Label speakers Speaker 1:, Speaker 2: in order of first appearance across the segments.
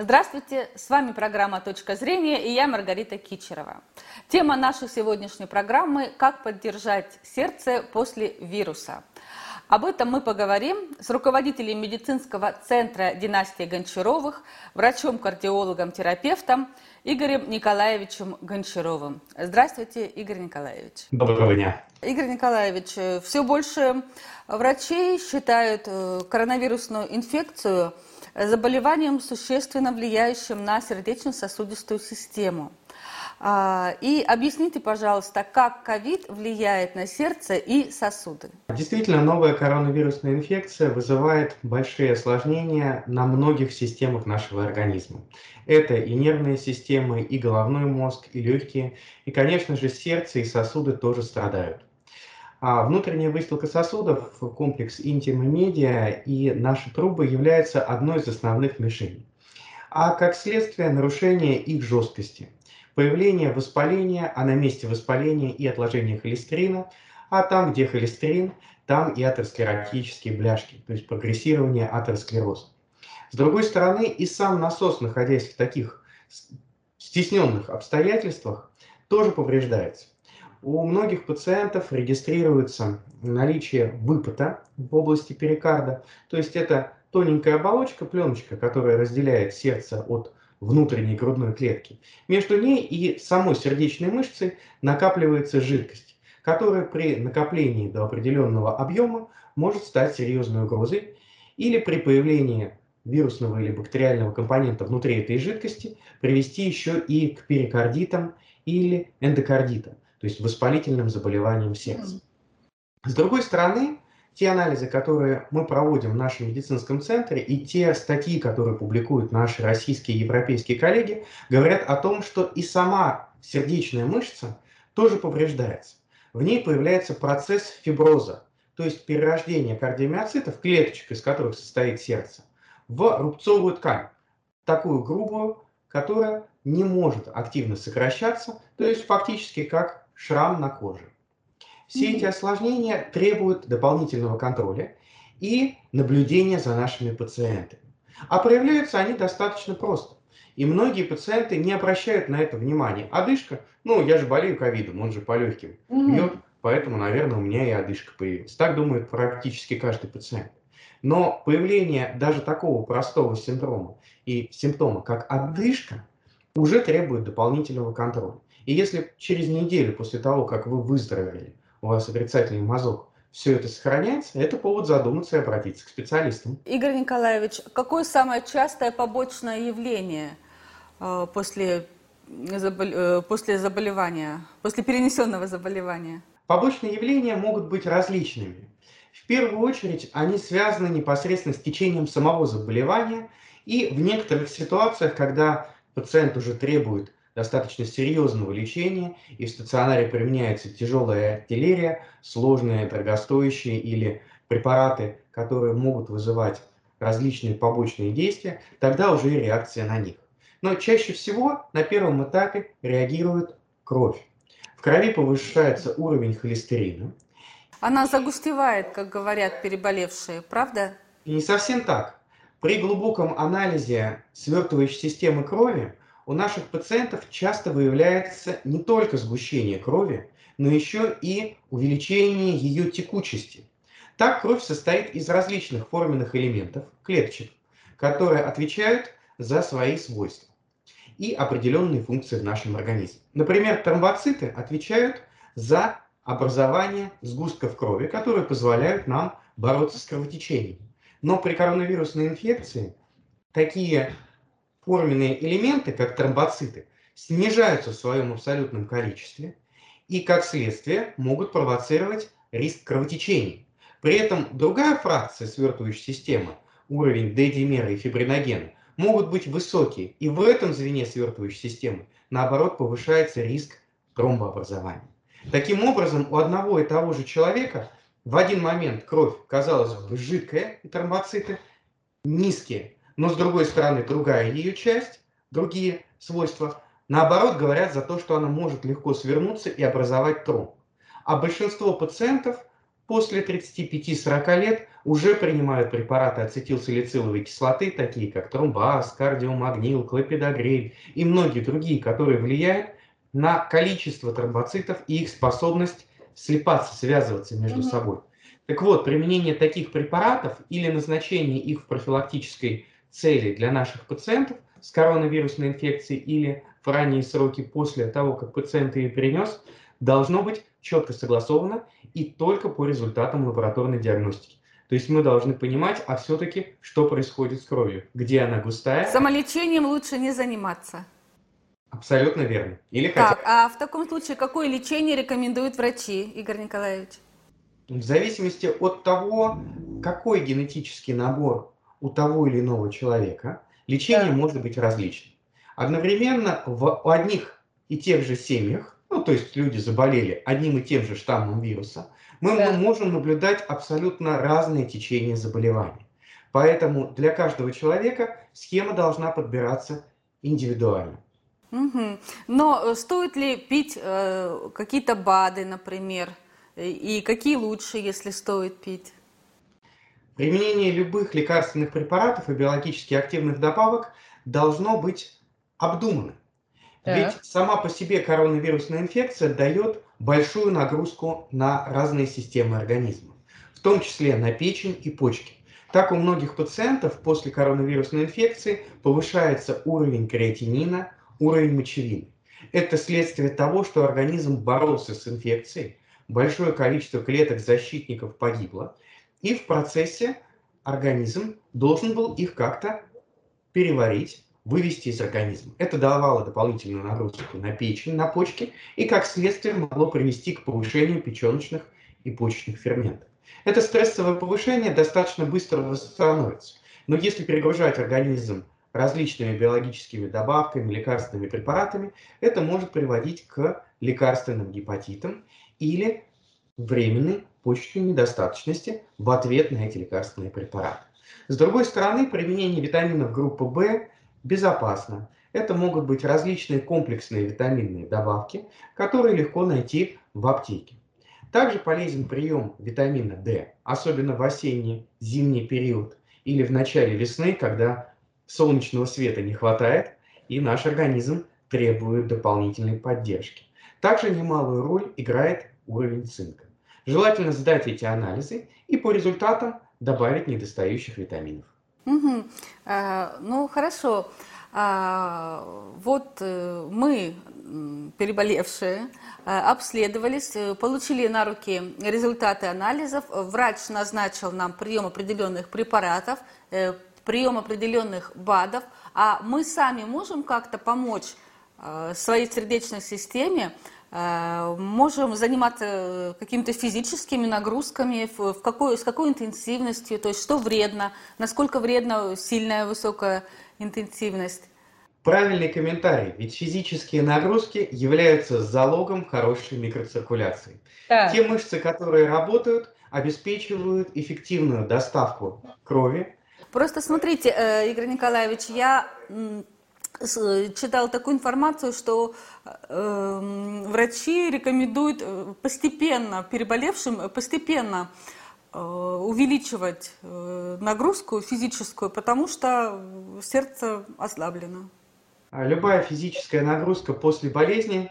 Speaker 1: Здравствуйте, с вами программа «Точка зрения» и я Маргарита Кичерова. Тема нашей сегодняшней программы – «Как поддержать сердце после вируса». Об этом мы поговорим с руководителем медицинского центра династии Гончаровых, врачом-кардиологом, терапевтом Игорем Николаевичем Гончаровым. Здравствуйте, Игорь Николаевич.
Speaker 2: Доброго дня.
Speaker 1: Игорь Николаевич, все больше врачей считают э, коронавирусную инфекцию – заболеванием, существенно влияющим на сердечно-сосудистую систему. А, и объясните, пожалуйста, как ковид влияет на сердце и сосуды.
Speaker 2: Действительно, новая коронавирусная инфекция вызывает большие осложнения на многих системах нашего организма. Это и нервная система, и головной мозг, и легкие, и, конечно же, сердце и сосуды тоже страдают. А внутренняя выстилка сосудов, комплекс интима медиа и наши трубы являются одной из основных мишеней. А как следствие нарушение их жесткости, появление воспаления, а на месте воспаления и отложение холестерина, а там, где холестерин, там и атеросклеротические бляшки, то есть прогрессирование атеросклероза. С другой стороны, и сам насос, находясь в таких стесненных обстоятельствах, тоже повреждается у многих пациентов регистрируется наличие выпота в области перикарда. То есть это тоненькая оболочка, пленочка, которая разделяет сердце от внутренней грудной клетки. Между ней и самой сердечной мышцей накапливается жидкость, которая при накоплении до определенного объема может стать серьезной угрозой или при появлении вирусного или бактериального компонента внутри этой жидкости привести еще и к перикардитам или эндокардитам то есть воспалительным заболеванием сердца. С другой стороны, те анализы, которые мы проводим в нашем медицинском центре, и те статьи, которые публикуют наши российские и европейские коллеги, говорят о том, что и сама сердечная мышца тоже повреждается. В ней появляется процесс фиброза, то есть перерождение кардиомиоцитов, клеточек, из которых состоит сердце, в рубцовую ткань, такую грубую, которая не может активно сокращаться, то есть фактически как шрам на коже. Все эти осложнения требуют дополнительного контроля и наблюдения за нашими пациентами. А проявляются они достаточно просто. И многие пациенты не обращают на это внимания. Одышка, ну, я же болею ковидом, он же по легким бьет, поэтому, наверное, у меня и одышка появилась. Так думает практически каждый пациент. Но появление даже такого простого синдрома и симптома, как одышка, уже требует дополнительного контроля. И если через неделю после того, как вы выздоровели, у вас отрицательный мазок, все это сохраняется, это повод задуматься и обратиться к специалистам.
Speaker 1: Игорь Николаевич, какое самое частое побочное явление э, после, э, после заболевания, после перенесенного заболевания?
Speaker 2: Побочные явления могут быть различными. В первую очередь они связаны непосредственно с течением самого заболевания и в некоторых ситуациях, когда пациент уже требует достаточно серьезного лечения, и в стационаре применяется тяжелая артиллерия, сложные, дорогостоящие или препараты, которые могут вызывать различные побочные действия, тогда уже и реакция на них. Но чаще всего на первом этапе реагирует кровь. В крови повышается уровень холестерина.
Speaker 1: Она загустевает, как говорят переболевшие, правда?
Speaker 2: Не совсем так. При глубоком анализе свертывающей системы крови у наших пациентов часто выявляется не только сгущение крови, но еще и увеличение ее текучести. Так кровь состоит из различных форменных элементов, клеточек, которые отвечают за свои свойства и определенные функции в нашем организме. Например, тромбоциты отвечают за образование сгустков крови, которые позволяют нам бороться с кровотечением. Но при коронавирусной инфекции такие форменные элементы, как тромбоциты, снижаются в своем абсолютном количестве и, как следствие, могут провоцировать риск кровотечений. При этом другая фракция свертывающей системы, уровень D-димера и фибриногена, могут быть высокие, и в этом звене свертывающей системы, наоборот, повышается риск тромбообразования. Таким образом, у одного и того же человека в один момент кровь, казалось бы, жидкая, и тромбоциты низкие, но с другой стороны другая ее часть, другие свойства, наоборот говорят за то, что она может легко свернуться и образовать тромб. А большинство пациентов после 35-40 лет уже принимают препараты ацетилсалициловой кислоты, такие как тромбаз, кардиомагнил, клопидогрель и многие другие, которые влияют на количество тромбоцитов и их способность слипаться, связываться между угу. собой. Так вот, применение таких препаратов или назначение их в профилактической цели для наших пациентов с коронавирусной инфекцией или в ранние сроки после того, как пациент ее перенес, должно быть четко согласовано и только по результатам лабораторной диагностики. То есть мы должны понимать, а все-таки, что происходит с кровью, где она густая.
Speaker 1: Самолечением лучше не заниматься.
Speaker 2: Абсолютно верно.
Speaker 1: Или так, хотя... а в таком случае какое лечение рекомендуют врачи, Игорь Николаевич?
Speaker 2: В зависимости от того, какой генетический набор у того или иного человека, лечение да. может быть различным. Одновременно в одних и тех же семьях, ну то есть люди заболели одним и тем же штаммом вируса, мы да. можем наблюдать абсолютно разные течения заболевания. Поэтому для каждого человека схема должна подбираться индивидуально.
Speaker 1: Угу. Но э, стоит ли пить э, какие-то БАДы, например? И какие лучше, если стоит пить?
Speaker 2: Применение любых лекарственных препаратов и биологически активных добавок должно быть обдуманным. Так. Ведь сама по себе коронавирусная инфекция дает большую нагрузку на разные системы организма, в том числе на печень и почки. Так у многих пациентов после коронавирусной инфекции повышается уровень креатинина, уровень мочевины. Это следствие того, что организм боролся с инфекцией, большое количество клеток защитников погибло, и в процессе организм должен был их как-то переварить, вывести из организма. Это давало дополнительную нагрузку на печень, на почки, и как следствие могло привести к повышению печеночных и почечных ферментов. Это стрессовое повышение достаточно быстро восстановится. Но если перегружать организм различными биологическими добавками, лекарственными препаратами, это может приводить к лекарственным гепатитам или временной почечной недостаточности в ответ на эти лекарственные препараты. С другой стороны, применение витаминов группы В безопасно. Это могут быть различные комплексные витаминные добавки, которые легко найти в аптеке. Также полезен прием витамина D, особенно в осенне-зимний период или в начале весны, когда солнечного света не хватает, и наш организм требует дополнительной поддержки. Также немалую роль играет уровень цинка. Желательно сдать эти анализы и по результатам добавить недостающих витаминов.
Speaker 1: Угу. А, ну, хорошо. А, вот э, мы, переболевшие, а, обследовались, э, получили на руки результаты анализов. Врач назначил нам прием определенных препаратов, э, прием определенных БАДов, а мы сами можем как-то помочь э, своей сердечной системе, э, можем заниматься э, какими-то физическими нагрузками, в какой, с какой интенсивностью, то есть что вредно, насколько вредна сильная высокая интенсивность.
Speaker 2: Правильный комментарий, ведь физические нагрузки являются залогом хорошей микроциркуляции. Да. Те мышцы, которые работают, обеспечивают эффективную доставку крови
Speaker 1: Просто смотрите, э, Игорь Николаевич, я читал такую информацию, что э, врачи рекомендуют э, постепенно переболевшим постепенно э, увеличивать э, нагрузку физическую, потому что сердце ослаблено.
Speaker 2: А любая физическая нагрузка после болезни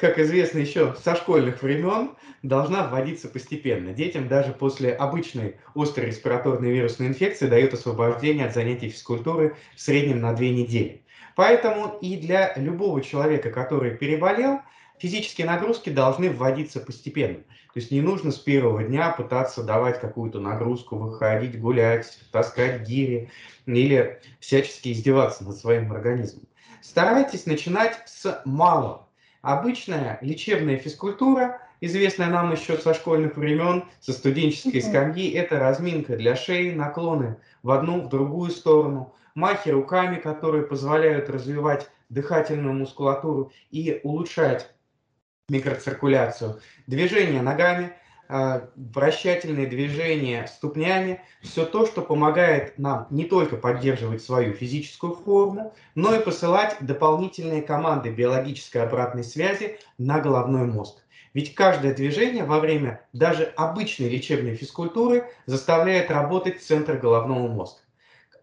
Speaker 2: как известно еще со школьных времен, должна вводиться постепенно. Детям даже после обычной острой респираторной вирусной инфекции дают освобождение от занятий физкультуры в среднем на две недели. Поэтому и для любого человека, который переболел, физические нагрузки должны вводиться постепенно. То есть не нужно с первого дня пытаться давать какую-то нагрузку, выходить, гулять, таскать гири или всячески издеваться над своим организмом. Старайтесь начинать с малого. Обычная лечебная физкультура, известная нам еще со школьных времен, со студенческой скамьи, это разминка для шеи, наклоны в одну, в другую сторону, махи руками, которые позволяют развивать дыхательную мускулатуру и улучшать микроциркуляцию, движение ногами, а, вращательные движения ступнями, все то, что помогает нам не только поддерживать свою физическую форму, но и посылать дополнительные команды биологической обратной связи на головной мозг. Ведь каждое движение во время даже обычной лечебной физкультуры заставляет работать центр головного мозга.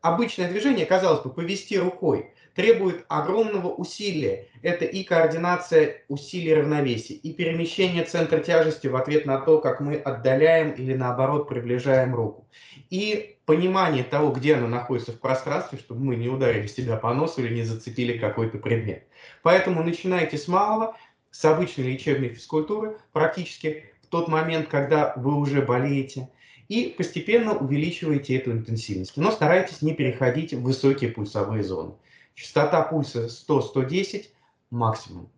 Speaker 2: Обычное движение, казалось бы, повести рукой, требует огромного усилия. Это и координация усилий равновесия, и перемещение центра тяжести в ответ на то, как мы отдаляем или наоборот приближаем руку. И понимание того, где она находится в пространстве, чтобы мы не ударили себя по носу или не зацепили какой-то предмет. Поэтому начинайте с малого, с обычной лечебной физкультуры, практически в тот момент, когда вы уже болеете, и постепенно увеличиваете эту интенсивность. Но старайтесь не переходить в высокие пульсовые зоны. Частота пульса 100-110 максимум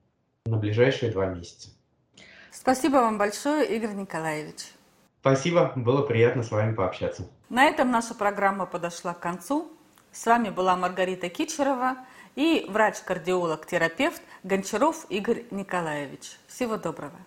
Speaker 2: на ближайшие два месяца.
Speaker 1: Спасибо вам большое, Игорь Николаевич.
Speaker 2: Спасибо, было приятно с вами пообщаться.
Speaker 1: На этом наша программа подошла к концу. С вами была Маргарита Кичерова и врач-кардиолог-терапевт Гончаров Игорь Николаевич. Всего доброго.